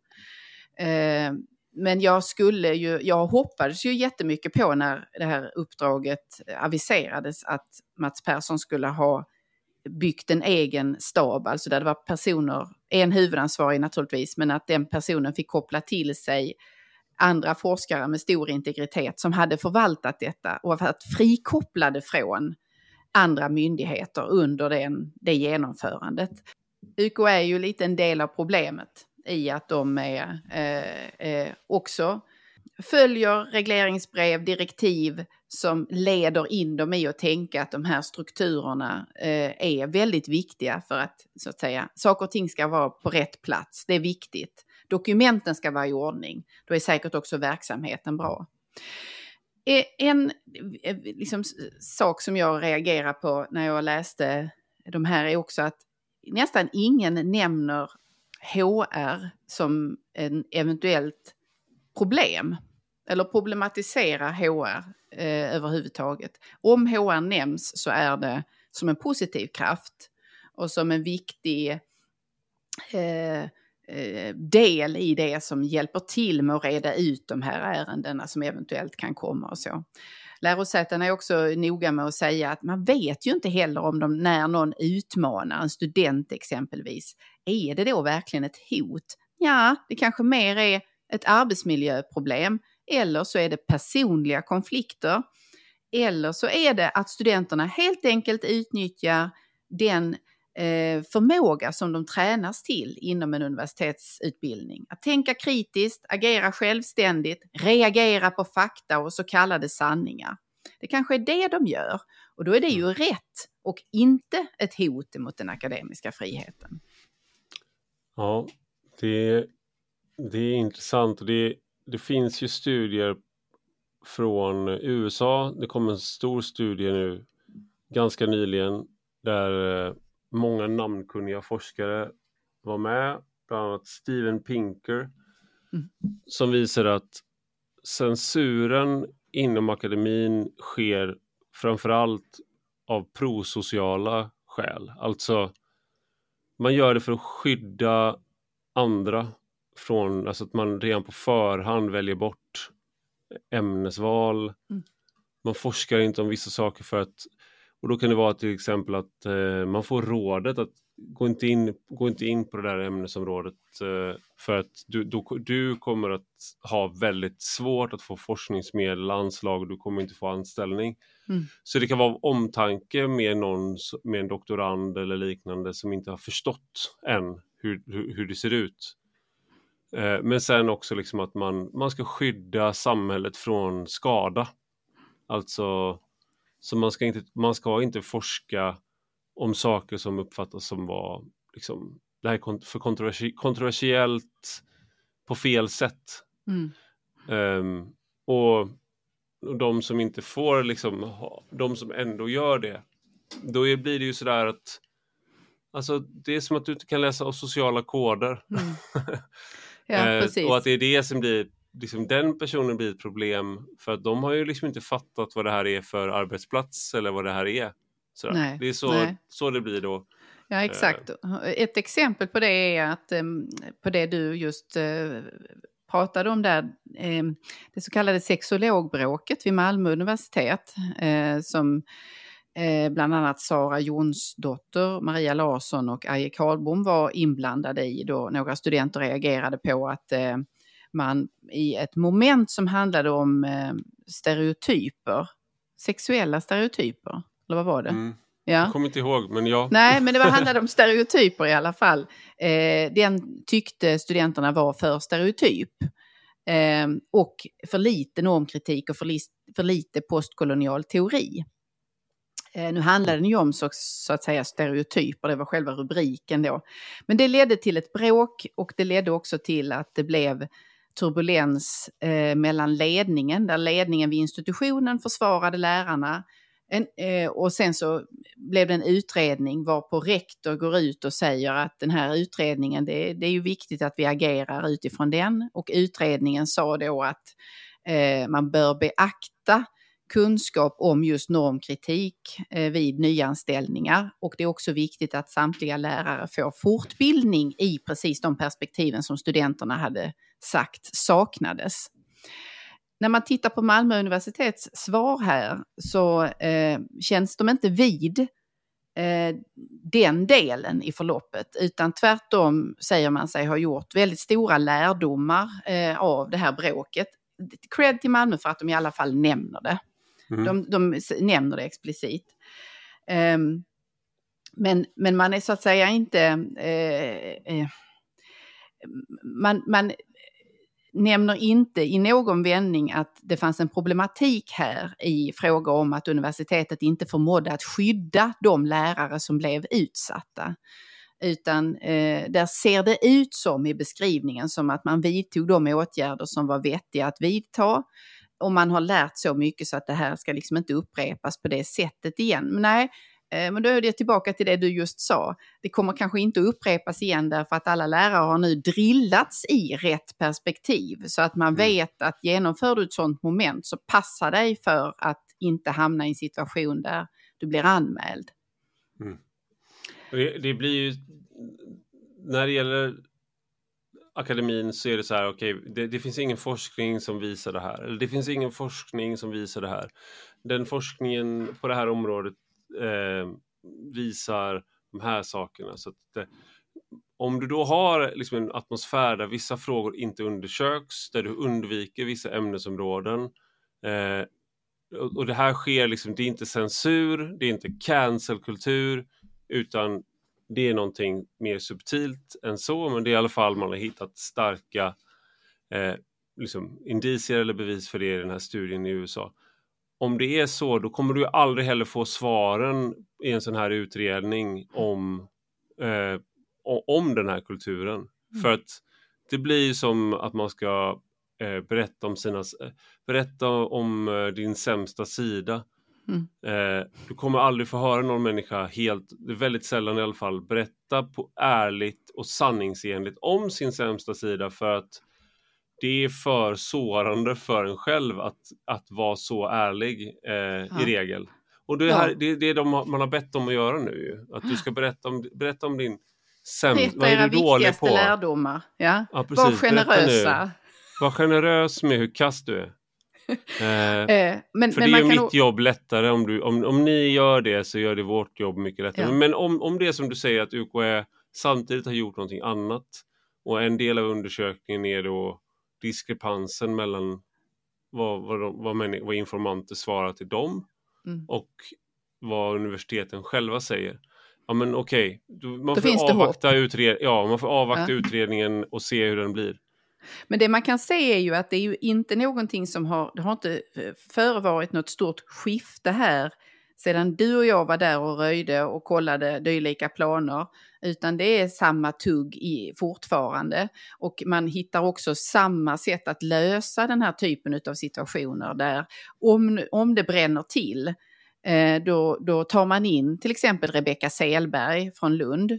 Eh, men jag skulle ju, jag hoppades ju jättemycket på när det här uppdraget aviserades att Mats Persson skulle ha byggt en egen stab, alltså där det var personer, en huvudansvarig naturligtvis, men att den personen fick koppla till sig andra forskare med stor integritet som hade förvaltat detta och varit frikopplade från andra myndigheter under den, det genomförandet. UKÄ är ju lite en del av problemet i att de är eh, eh, också följer regleringsbrev, direktiv som leder in dem i att tänka att de här strukturerna eh, är väldigt viktiga för att, så att säga, saker och ting ska vara på rätt plats. Det är viktigt. Dokumenten ska vara i ordning. Då är säkert också verksamheten bra. Eh, en eh, liksom, sak som jag reagerar på när jag läste de här är också att nästan ingen nämner HR som en eventuellt problem eller problematisera HR eh, överhuvudtaget. Om HR nämns så är det som en positiv kraft och som en viktig eh, eh, del i det som hjälper till med att reda ut de här ärendena som eventuellt kan komma och så. Lärosätena är också noga med att säga att man vet ju inte heller om de, när någon utmanar en student exempelvis, är det då verkligen ett hot? Ja, det kanske mer är ett arbetsmiljöproblem eller så är det personliga konflikter. Eller så är det att studenterna helt enkelt utnyttjar den eh, förmåga som de tränas till inom en universitetsutbildning. Att tänka kritiskt, agera självständigt, reagera på fakta och så kallade sanningar. Det kanske är det de gör och då är det ju mm. rätt och inte ett hot mot den akademiska friheten. Ja, det, det är intressant och det, det finns ju studier från USA. Det kom en stor studie nu ganska nyligen där eh, många namnkunniga forskare var med, bland annat Steven Pinker, mm. som visar att censuren inom akademin sker framförallt av prosociala skäl. Alltså, man gör det för att skydda andra från, alltså att man redan på förhand väljer bort ämnesval. Mm. Man forskar inte om vissa saker för att, och då kan det vara till exempel att eh, man får rådet att gå inte in, gå inte in på det där ämnesområdet eh, för att du, då, du kommer att ha väldigt svårt att få forskningsmedel, anslag och du kommer inte få anställning. Mm. Så det kan vara omtanke med någon, med en doktorand eller liknande som inte har förstått än hur, hur, hur det ser ut. Eh, men sen också liksom att man, man ska skydda samhället från skada. Alltså, så man ska inte, man ska inte forska om saker som uppfattas som var liksom, det här är för kontroversi kontroversiellt på fel sätt. Mm. Um, och, och de som inte får liksom, ha, de som ändå gör det, då blir det ju sådär att Alltså det är som att du inte kan läsa sociala koder. Mm. Ja, Eh, och att det är det som blir, liksom den personen blir ett problem för att de har ju liksom inte fattat vad det här är för arbetsplats eller vad det här är. Sådär. Nej, det är så, nej. så det blir då. Ja, exakt. Ett exempel på det är att em, på det du just eh, pratade om där, em, det så kallade sexologbråket vid Malmö universitet, eh, som eh, bland annat Sara Jonsdotter, Maria Larsson och Aje Karlbom var inblandade i då några studenter reagerade på att eh, man i ett moment som handlade om eh, stereotyper, sexuella stereotyper, eller vad var det? Mm. Ja. Jag kommer inte ihåg men ja. Nej, men det var, handlade om stereotyper i alla fall. Eh, den tyckte studenterna var för stereotyp. Eh, och för lite normkritik och för, lis- för lite postkolonial teori. Eh, nu handlade den ju om så, så att säga stereotyper, det var själva rubriken då. Men det ledde till ett bråk och det ledde också till att det blev turbulens eh, mellan ledningen, där ledningen vid institutionen försvarade lärarna en, eh, och sen så blev det en utredning varpå rektor går ut och säger att den här utredningen, det, det är ju viktigt att vi agerar utifrån den. Och utredningen sa då att eh, man bör beakta kunskap om just normkritik eh, vid nyanställningar. Och det är också viktigt att samtliga lärare får fortbildning i precis de perspektiven som studenterna hade sagt saknades när man tittar på Malmö universitets svar här så eh, känns de inte vid eh, den delen i förloppet utan tvärtom säger man sig ha gjort väldigt stora lärdomar eh, av det här bråket. Cred till Malmö för att de i alla fall nämner det. Mm. De, de nämner det explicit. Ehm, men, men man är så att säga inte... eh, eh, man, man nämner inte i någon vändning att det fanns en problematik här i fråga om att universitetet inte förmådde att skydda de lärare som blev utsatta. Utan eh, där ser det ut som i beskrivningen som att man vidtog de åtgärder som var vettiga att vidta. Och man har lärt så mycket så att det här ska liksom inte upprepas på det sättet igen. Men nej, men då är det tillbaka till det du just sa. Det kommer kanske inte upprepas igen därför att alla lärare har nu drillats i rätt perspektiv. Så att man Mm. vet att genomför du ett sådant moment så passa dig för att inte hamna i en situation där du blir anmäld. Och Det, det blir ju, när det gäller akademin så är det så här, okej, det, det finns ingen forskning som visar det här. Eller det finns ingen forskning som visar det här. Den forskningen på det här området eh, visar de här sakerna. Så att, eh, om du då har liksom en atmosfär där vissa frågor inte undersöks, där du undviker vissa ämnesområden eh, och, det här sker liksom, det är inte censur, det är inte cancelkultur, utan det är någonting mer subtilt än så, men det är i alla fall man har hittat starka eh, liksom indicier eller bevis för det i den här studien i USA. Om det är så, då kommer du aldrig heller få svaren i en sån här utredning om, eh, om den här kulturen. För att det blir som att man ska eh, berätta om sina, berätta om eh, din sämsta sida. Mm. Eh, du kommer aldrig få höra någon människa helt, väldigt sällan i alla fall, berätta på ärligt och sanningsenligt om sin sämsta sida för att det är för sårande för en själv att, att vara så ärlig eh, Ja. i regel. Och det, Ja. här, det är det man har bett dem att göra nu. Att du ska berätta om, berätta om din sämsta, Berätta vad är du dålig på? lärdomar. Ja. Ja, precis. Var generösa. Var generös med hur kass du är. Eh, Eh, men, för men det gör mitt jobb lättare om, du, om, om ni gör det så gör det vårt jobb mycket lättare. Ja. Men om, om det är som du säger att UKÄ samtidigt har gjort någonting annat och en del av undersökningen är då diskrepansen mellan vad, vad, de, vad, männi- vad informanter svarar till dem Mm. och vad universiteten själva säger. Ja men okej, du- man Då får avvakta, utred, ja, man får avvakta Ja. utredningen och se hur den blir. Men det man kan se är ju att det är ju inte någonting som har, det har inte förevarit något stort skifte här sedan du och jag var där och röjde och kollade dylika planer. Utan det är samma tugg i, fortfarande. Och man hittar också samma sätt att lösa den här typen av situationer där om, om det bränner till Eh, då, då tar man in till exempel Rebecka Selberg från Lund,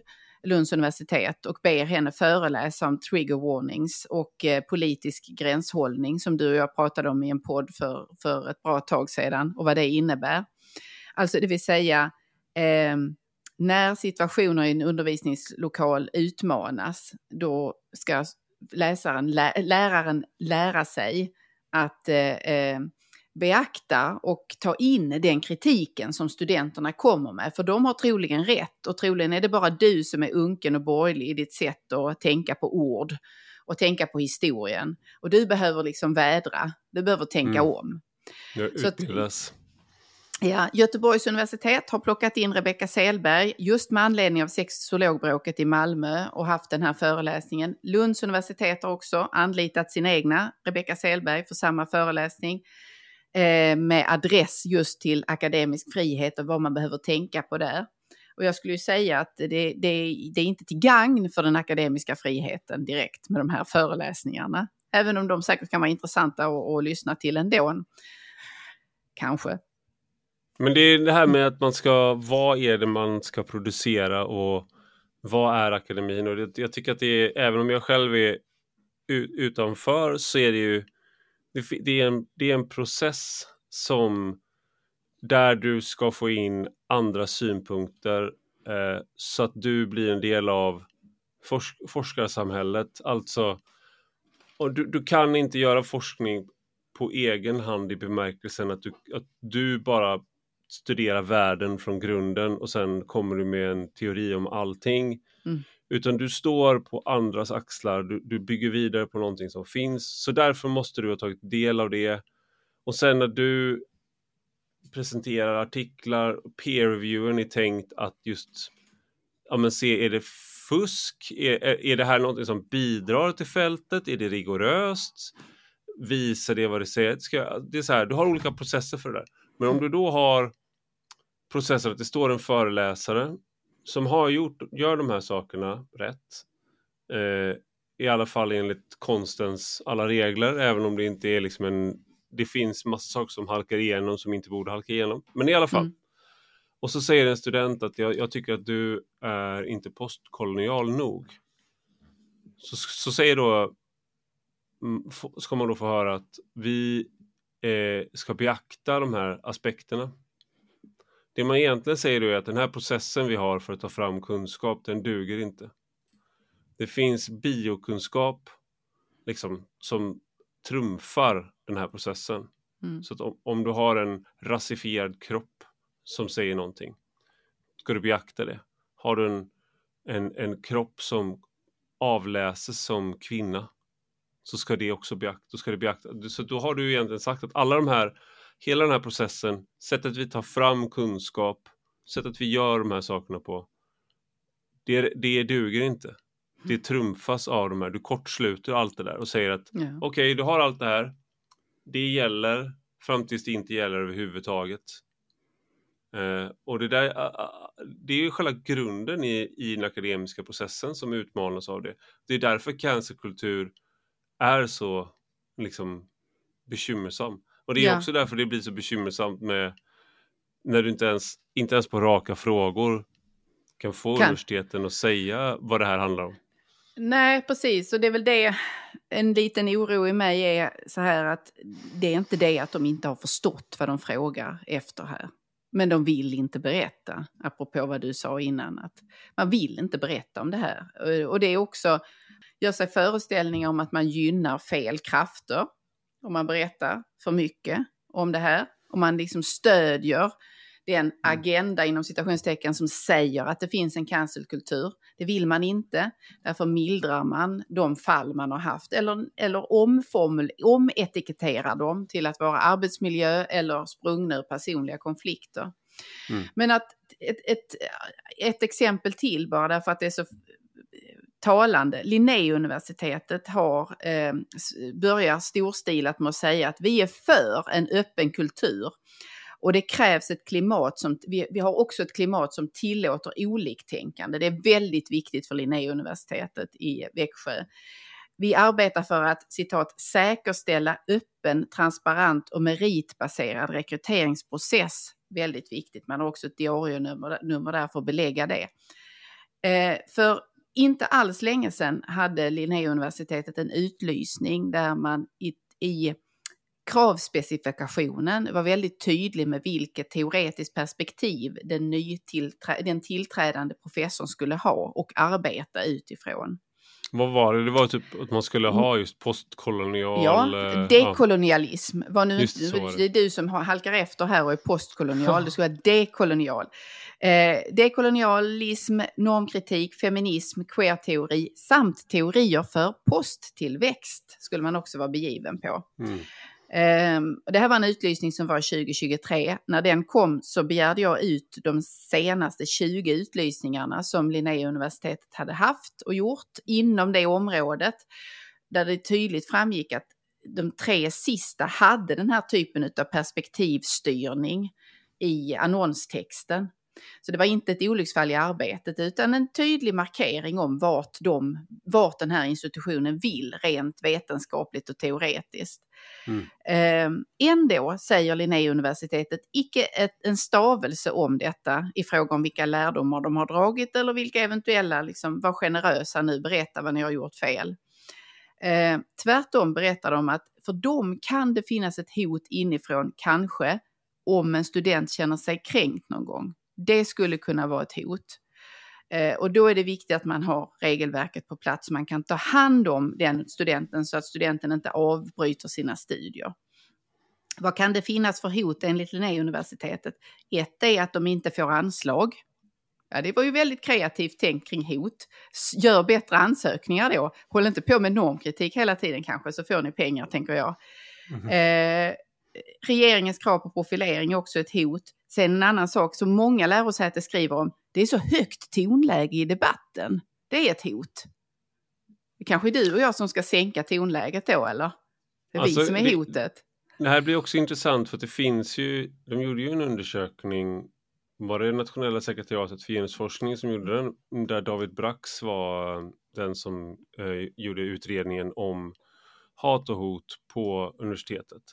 Lunds universitet och ber henne föreläsa om trigger warnings och eh, politisk gränshållning som du och jag pratade om i en podd för, för ett bra tag sedan och vad det innebär. Alltså det vill säga eh, när situationer i en undervisningslokal utmanas, då ska läsaren, lä läraren lära sig att eh, eh, beakta och ta in den kritiken som studenterna kommer med. För de har troligen rätt och troligen är det bara du som är unken och borgerlig i ditt sätt att tänka på ord och tänka på historien. Och du behöver liksom vädra, du behöver tänka mm. om. Jag utbildas. Ja, Göteborgs universitet har plockat in Rebecka Selberg just med anledning av sexologbråket i Malmö och haft den här föreläsningen. Lunds universitet har också anlitat sin egna Rebecka Selberg för samma föreläsning eh, med adress just till akademisk frihet och vad man behöver tänka på där. Och jag skulle ju säga att det, det, det är inte till gagn för den akademiska friheten direkt med de här föreläsningarna. Även om de säkert kan vara intressanta att, att lyssna till ändå. Kanske. Men det är det här med att man ska, vad är det man ska producera och vad är akademin? Och det, jag tycker att det är, även om jag själv är utanför så är det ju, det, det, är en, det är en process som där du ska få in andra synpunkter eh, så att du blir en del av forsk forskarsamhället. Alltså, och du, du kan inte göra forskning på egen hand i bemärkelsen att du, att du bara studera världen från grunden och sen kommer du med en teori om allting. Mm. Utan du står på andras axlar, du, du, bygger vidare på någonting som finns. Så därför måste du ha tagit del av det. Och sen när du presenterar artiklar, peer-reviewen är tänkt att just ja, men se, är det fusk? Är, är det här någonting som bidrar till fältet? Är det rigoröst? Visar det vad det säger? Ska, det är så här, du har olika processer för det där. Men om du då har processer att det står en föreläsare som har gjort, gör de här sakerna rätt. Eh, I alla fall enligt konstens alla regler, även om det inte är liksom en... Det finns massa saker som halkar igenom som inte borde halka igenom. Men i alla fall. Mm. Och så säger en student att jag, jag, tycker att du är inte postkolonial nog. Så, så säger då, mm, ska man då få höra att vi eh, ska beakta de här aspekterna det man egentligen säger är att den här processen vi har för att ta fram kunskap, den duger inte. Det finns biokunskap liksom, som trumfar den här processen. Mm. Så om, om, du har en rasifierad kropp som säger någonting, ska du beakta det. Har du en, en, en kropp som avläses som kvinna, så ska det också beakta, ska det beakta. Så då har du egentligen sagt att alla de här hela den här processen, sättet vi tar fram kunskap, sättet vi gör de här sakerna på, det, det duger inte. Det trumfas av de här, du kortsluter allt det där och säger att ja. okej, okay, du har allt det här, det gäller fram tills det inte gäller överhuvudtaget. Uh, och det där, det är ju själva grunden i, i den akademiska processen som utmanas av det. Det är därför cancerkultur är så liksom bekymmersam. Och det är ja. också därför det blir så bekymmersamt med när du inte ens, inte ens på raka frågor kan få kan. universiteten att säga vad det här handlar om. Nej, precis. Och det är väl det, en liten oro i mig är så här att det är inte det att de inte har förstått vad de frågar efter här. Men de vill inte berätta, apropå vad du sa innan. att Man vill inte berätta om det här. Och det är också, gör sig föreställningar om att man gynnar fel krafter om man berättar för mycket om det här. Om man liksom stödjer den mm. agenda inom citationstecken som säger att det finns en cancelkultur. Det vill man inte. Därför mildrar man de fall man har haft eller, eller omformul, ometiketterar dem till att vara arbetsmiljö eller sprungna ur personliga konflikter. Mm. Men att ett, ett, ett exempel till bara därför att det är så talande. Linnéuniversitetet har, eh, börjar storstilat med att säga att vi är för en öppen kultur. Och det krävs ett klimat som, vi, vi har också ett klimat som tillåter oliktänkande. Det är väldigt viktigt för Linnéuniversitetet i Växjö. Vi arbetar för att citat säkerställa öppen, transparent och meritbaserad rekryteringsprocess väldigt viktigt. Man har också ett diarienummer nummer där för att belägga det. Eh, för inte alls länge sedan hade Linnéuniversitetet en utlysning där man i, i kravspecifikationen var väldigt tydlig med vilket teoretiskt perspektiv den, nytillträ den tillträdande professorn skulle ha och arbeta utifrån. Vad var det? Det var typ att man skulle ha just postkolonial... Ja, eh, dekolonialism. Var nu det. det är du som halkar efter här och är postkolonial. Det skulle vara dekolonial. Eh, dekolonialism, normkritik, feminism, queer-teori samt teorier för posttillväxt skulle man också vara begiven på. Mm. Ehm, det här var en utlysning som var 2023. När den kom så begärde jag ut de senaste 20 utlysningarna som Linnéuniversitetet hade haft och gjort inom det området. Där det tydligt framgick att de tre sista hade den här typen av perspektivstyrning i annonstexten. Så det var inte ett olycksfall i arbetet utan en tydlig markering om vart, de, vart den här institutionen vill rent vetenskapligt och teoretiskt. Mm. Eh, ändå säger Linnéuniversitetet icke ett, en stavelse om detta i fråga om vilka lärdomar de har dragit eller vilka eventuella, liksom, var generösa nu, berätta vad ni har gjort fel. Eh, tvärtom berättar de att för dem kan det finnas ett hot inifrån, kanske, om en student känner sig kränkt någon gång. Det skulle kunna vara ett hot. Eh, och då är det viktigt att man har regelverket på plats så man kan ta hand om den studenten så att studenten inte avbryter sina studier. Vad kan det finnas för hot enligt Linnéuniversitetet? Ett är att de inte får anslag. Ja, det var ju väldigt kreativt tänkt kring hot. Gör bättre ansökningar då. Håll inte på med normkritik hela tiden kanske så får ni pengar tänker jag. Mm -hmm. eh, regeringens krav på profilering är också ett hot. Sen en annan sak som många lärosäten skriver om, det är så högt tonläge i debatten. Det är ett hot. Det kanske är du och jag som ska sänka tonläget då, eller? Det är alltså, vi som är hotet. Det, det här blir också intressant för att det finns ju, de gjorde ju en undersökning, var det nationella sekretariatet för genusforskning som gjorde den, där David Brax var den som eh, gjorde utredningen om hat och hot på universitetet.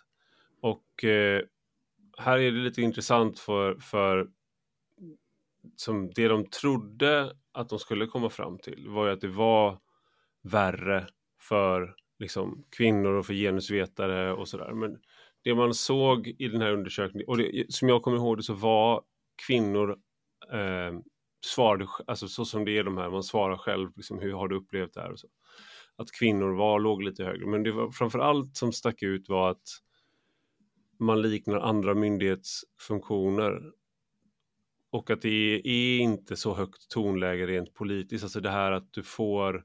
Och eh, här är det lite intressant för, för som det de trodde att de skulle komma fram till var ju att det var värre för liksom, kvinnor och för genusvetare och sådär. Men det man såg i den här undersökningen, och det, som jag kommer ihåg det så var kvinnor eh, svarade, alltså så som det är de här, man svarar själv, liksom, hur har du upplevt det här och så. Att kvinnor var, låg lite högre, men det var framför allt som stack ut var att man liknar andra myndighetsfunktioner. Och att det är inte så högt tonläge rent politiskt, alltså det här att du får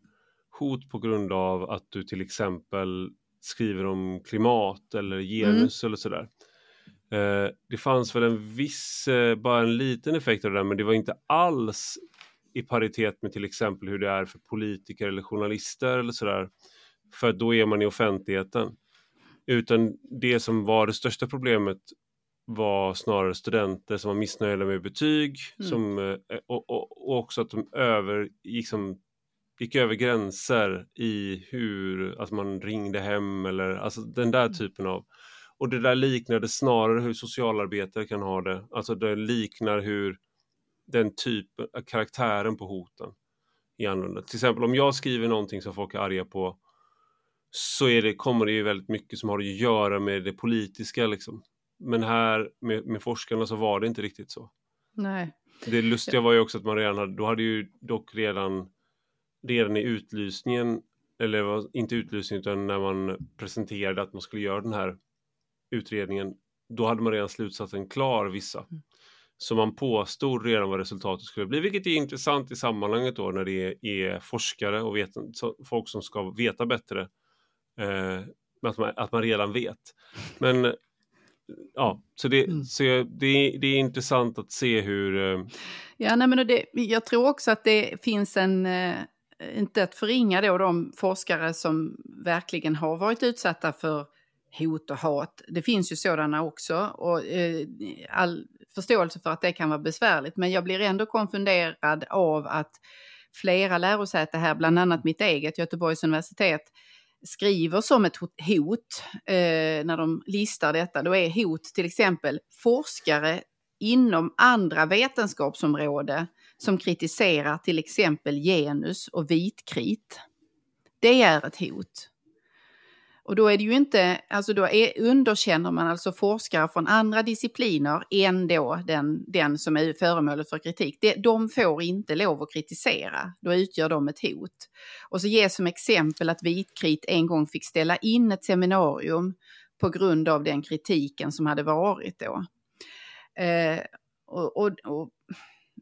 hot på grund av att du till exempel skriver om klimat eller genus mm. eller sådär. Eh, det fanns väl en viss, eh, bara en liten effekt av det där, men det var inte alls i paritet med till exempel hur det är för politiker eller journalister eller sådär. För då är man i offentligheten. Utan det som var det största problemet var snarare studenter som var missnöjda med betyg mm. som, eh, och, och, och, också att de över, liksom, gick över gränser i hur att man ringde hem eller alltså den där mm. typen av och det där liknade snarare hur socialarbetare kan ha det, alltså det liknar hur den typen, karaktären på hoten är annorlunda. Till exempel om jag skriver någonting som folk är arga på så är det, kommer det ju väldigt mycket som har att göra med det politiska. Liksom. Men här med, med forskarna så var det inte riktigt så. Nej. Det lustiga var ju också att man redan hade, då hade ju dock redan, redan i utlysningen, eller inte utlysningen utan när man presenterade att man skulle göra den här utredningen, då hade man redan slutsatsen klar vissa. Mm. Så man påstod redan vad resultatet skulle bli, vilket är intressant i sammanhanget då när det är, är forskare och vet, folk som ska veta bättre Eh, att, man, att man redan vet. Men ja, så, det, mm. så det, det är intressant att se hur... Eh... Ja, nej, men det, jag tror också att det finns en, eh, inte att förringa då de forskare som verkligen har varit utsatta för hot och hat. Det finns ju sådana också och eh, all förståelse för att det kan vara besvärligt. Men jag blir ändå konfunderad av att flera lärosäten här, bland annat mitt eget, Göteborgs universitet, skriver som ett hot eh, när de listar detta, då är hot till exempel forskare inom andra vetenskapsområden som kritiserar till exempel genus och vitkrit. Det är ett hot. Och då är det ju inte, alltså då är, underkänner man alltså forskare från andra discipliner än då den, den som är föremålet för kritik. De, de får inte lov att kritisera, då utgör de ett hot. Och så ges som exempel att Vitkrit en gång fick ställa in ett seminarium på grund av den kritiken som hade varit då. Eh, och, och, och,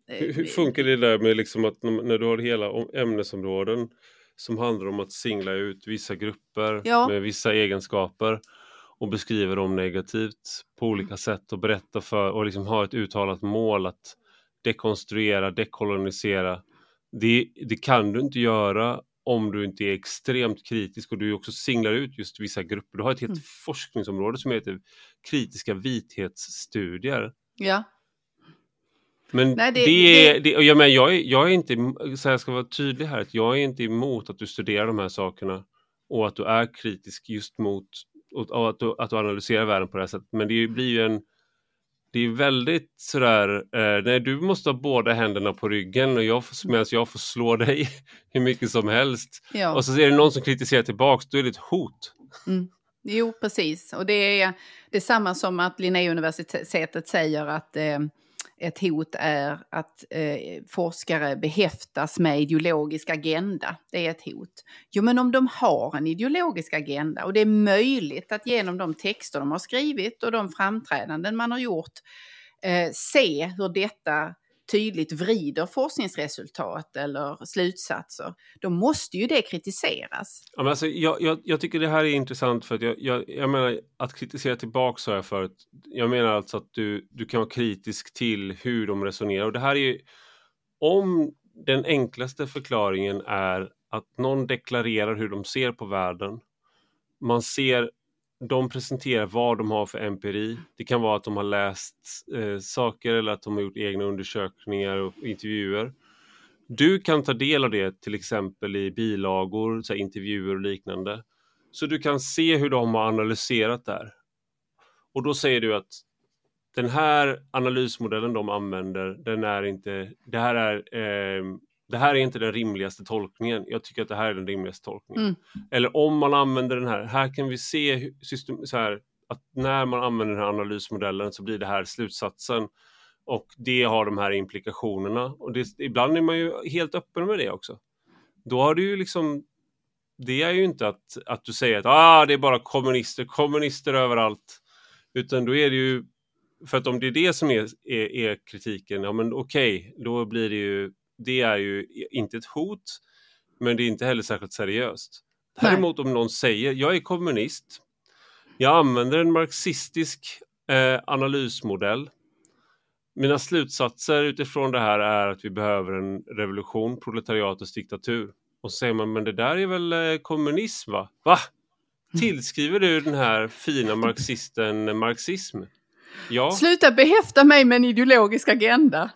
hur, hur, funkar det där med liksom att när du har hela ämnesområden som handlar om att singla ut vissa grupper ja. med vissa egenskaper och beskriva dem negativt på olika mm. sätt och berätta för och liksom ha ett uttalat mål att dekonstruera, dekolonisera. Det, det kan du inte göra om du inte är extremt kritisk och du också singlar ut just vissa grupper. Du har ett helt mm. forskningsområde som heter kritiska vithetsstudier. Ja. Men Nej, det, det, det, det, jag, men jag, är, jag är inte, så jag ska vara tydlig här, att jag är inte emot att du studerar de här sakerna och att du är kritisk just mot och att du, att du analyserar världen på det här sättet. Men det blir ju en det är väldigt sådär, eh, nej du måste ha båda händerna på ryggen och jag får, medan jag får slå dig hur mycket som helst. Ja. Och så är det någon som kritiserar tillbaks, då är det ett hot. Mm. Jo, precis. Och det är detsamma som att Linnéuniversitetet säger att eh, ett hot är att eh, forskare behäftas med ideologisk agenda. Det är ett hot. Jo, men om de har en ideologisk agenda och det är möjligt att genom de texter de har skrivit och de framträdanden man har gjort eh, se hur detta tydligt vrider forskningsresultat eller slutsatser, då måste ju det kritiseras. Ja, men alltså, jag, jag, jag tycker det här är intressant för att jag, jag, jag menar att kritisera tillbaka sa jag förut. Jag menar alltså att du, du kan vara kritisk till hur de resonerar och det här är ju om den enklaste förklaringen är att någon deklarerar hur de ser på världen. Man ser de presenterar vad de har för empiri. Det kan vara att de har läst eh, saker eller att de har gjort egna undersökningar och intervjuer. Du kan ta del av det till exempel i bilagor, så intervjuer och liknande. Så du kan se hur de har analyserat där. Och då säger du att den här analysmodellen de använder, den är inte, det här är eh, det här är inte den rimligaste tolkningen. Jag tycker att det här är den rimligaste tolkningen. Mm. Eller om man använder den här, här kan vi se system, så här, att när man använder den här analysmodellen så blir det här slutsatsen. Och det har de här implikationerna. Och det, ibland är man ju helt öppen med det också. Då har du ju liksom, det är ju inte att, att du säger att ah, det är bara kommunister, kommunister överallt. Utan då är det ju, för att om det är det som är, är, är kritiken, ja men okej, okay, då blir det ju det är ju inte ett hot, men det är inte heller särskilt seriöst. Däremot om någon säger, jag är kommunist, jag använder en marxistisk eh, analysmodell. Mina slutsatser utifrån det här är att vi behöver en revolution, proletariatets diktatur. Och så säger man, men det där är väl eh, kommunism va? Va? Tillskriver du den här fina marxisten marxism? Ja. Sluta behäfta mig med en ideologisk agenda.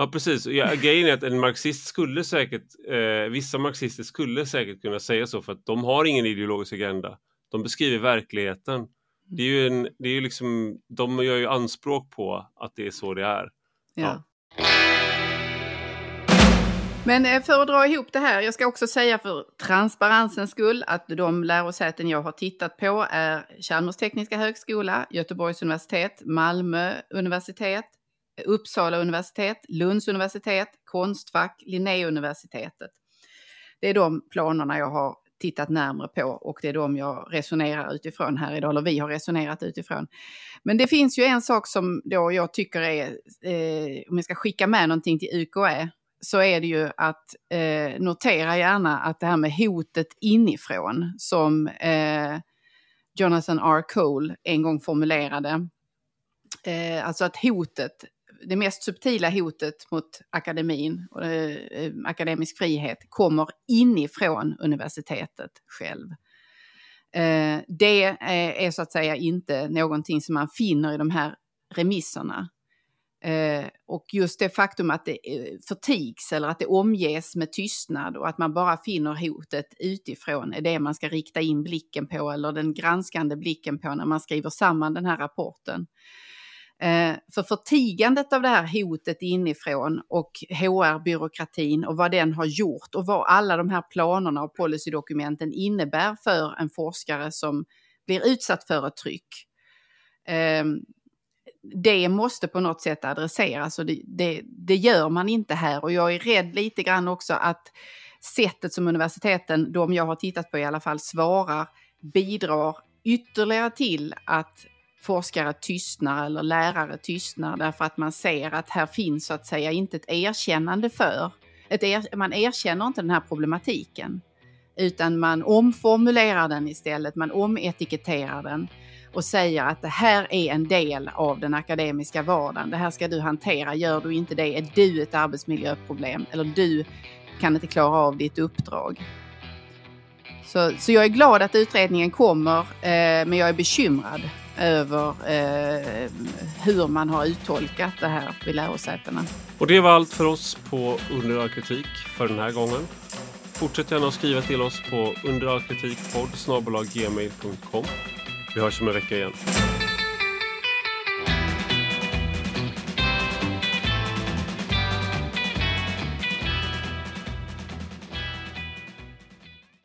Ja precis, ja, grejen är att en marxist skulle säkert, eh, vissa marxister skulle säkert kunna säga så för att de har ingen ideologisk agenda. De beskriver verkligheten. Det är ju en, det är ju liksom, de gör ju anspråk på att det är så det är. Ja. ja. Men eh, för att dra ihop det här, jag ska också säga för transparensens skull att de lärosäten jag har tittat på är Chalmers tekniska högskola, Göteborgs universitet, Malmö universitet, Uppsala universitet, Lunds universitet, Konstfack, Linnéuniversitetet. Det är de planerna jag har tittat närmre på och det är de jag resonerar utifrån här idag, eller vi har resonerat utifrån. Men det finns ju en sak som då jag tycker är, eh, om jag ska skicka med någonting till UKÄ, så är det ju att eh, notera gärna att det här med hotet inifrån som eh, Jonathan R. Cole en gång formulerade, eh, alltså att hotet det mest subtila hotet mot akademin och eh, eh, akademisk frihet kommer inifrån universitetet själv. Eh, det eh, är, så att säga inte någonting som man finner i de här remisserna. Eh, och just det faktum att det eh, förtigs eller att det omges med tystnad och att man bara finner hotet utifrån är det man ska rikta in blicken på eller den granskande blicken på när man skriver samman den här rapporten. Eh, för förtigandet av det här hotet inifrån och HR-byråkratin och vad den har gjort och vad alla de här planerna och policydokumenten innebär för en forskare som blir utsatt för ett tryck. Ehm, det måste på något sätt adresseras och det, det, det, gör man inte här. Och jag är rädd lite grann också att sättet som universiteten, de jag har tittat på i alla fall, svarar bidrar ytterligare till att forskare tystnar eller lärare tystnar därför att man ser att här finns så att säga inte ett erkännande för, ett er, man erkänner inte den här problematiken utan man omformulerar den istället, man ometiketterar den och säger att det här är en del av den akademiska vardagen. Det här ska du hantera. Gör du inte det är du ett arbetsmiljöproblem eller du kan inte klara av ditt uppdrag. Så, så jag är glad att utredningen kommer, eh, men jag är bekymrad över eh, hur man har uttolkat det här vid lärosätena. Och det var allt för oss på Under kritik för den här gången. Fortsätt gärna att skriva till oss på underallkritikpodd Vi hörs om en vecka igen.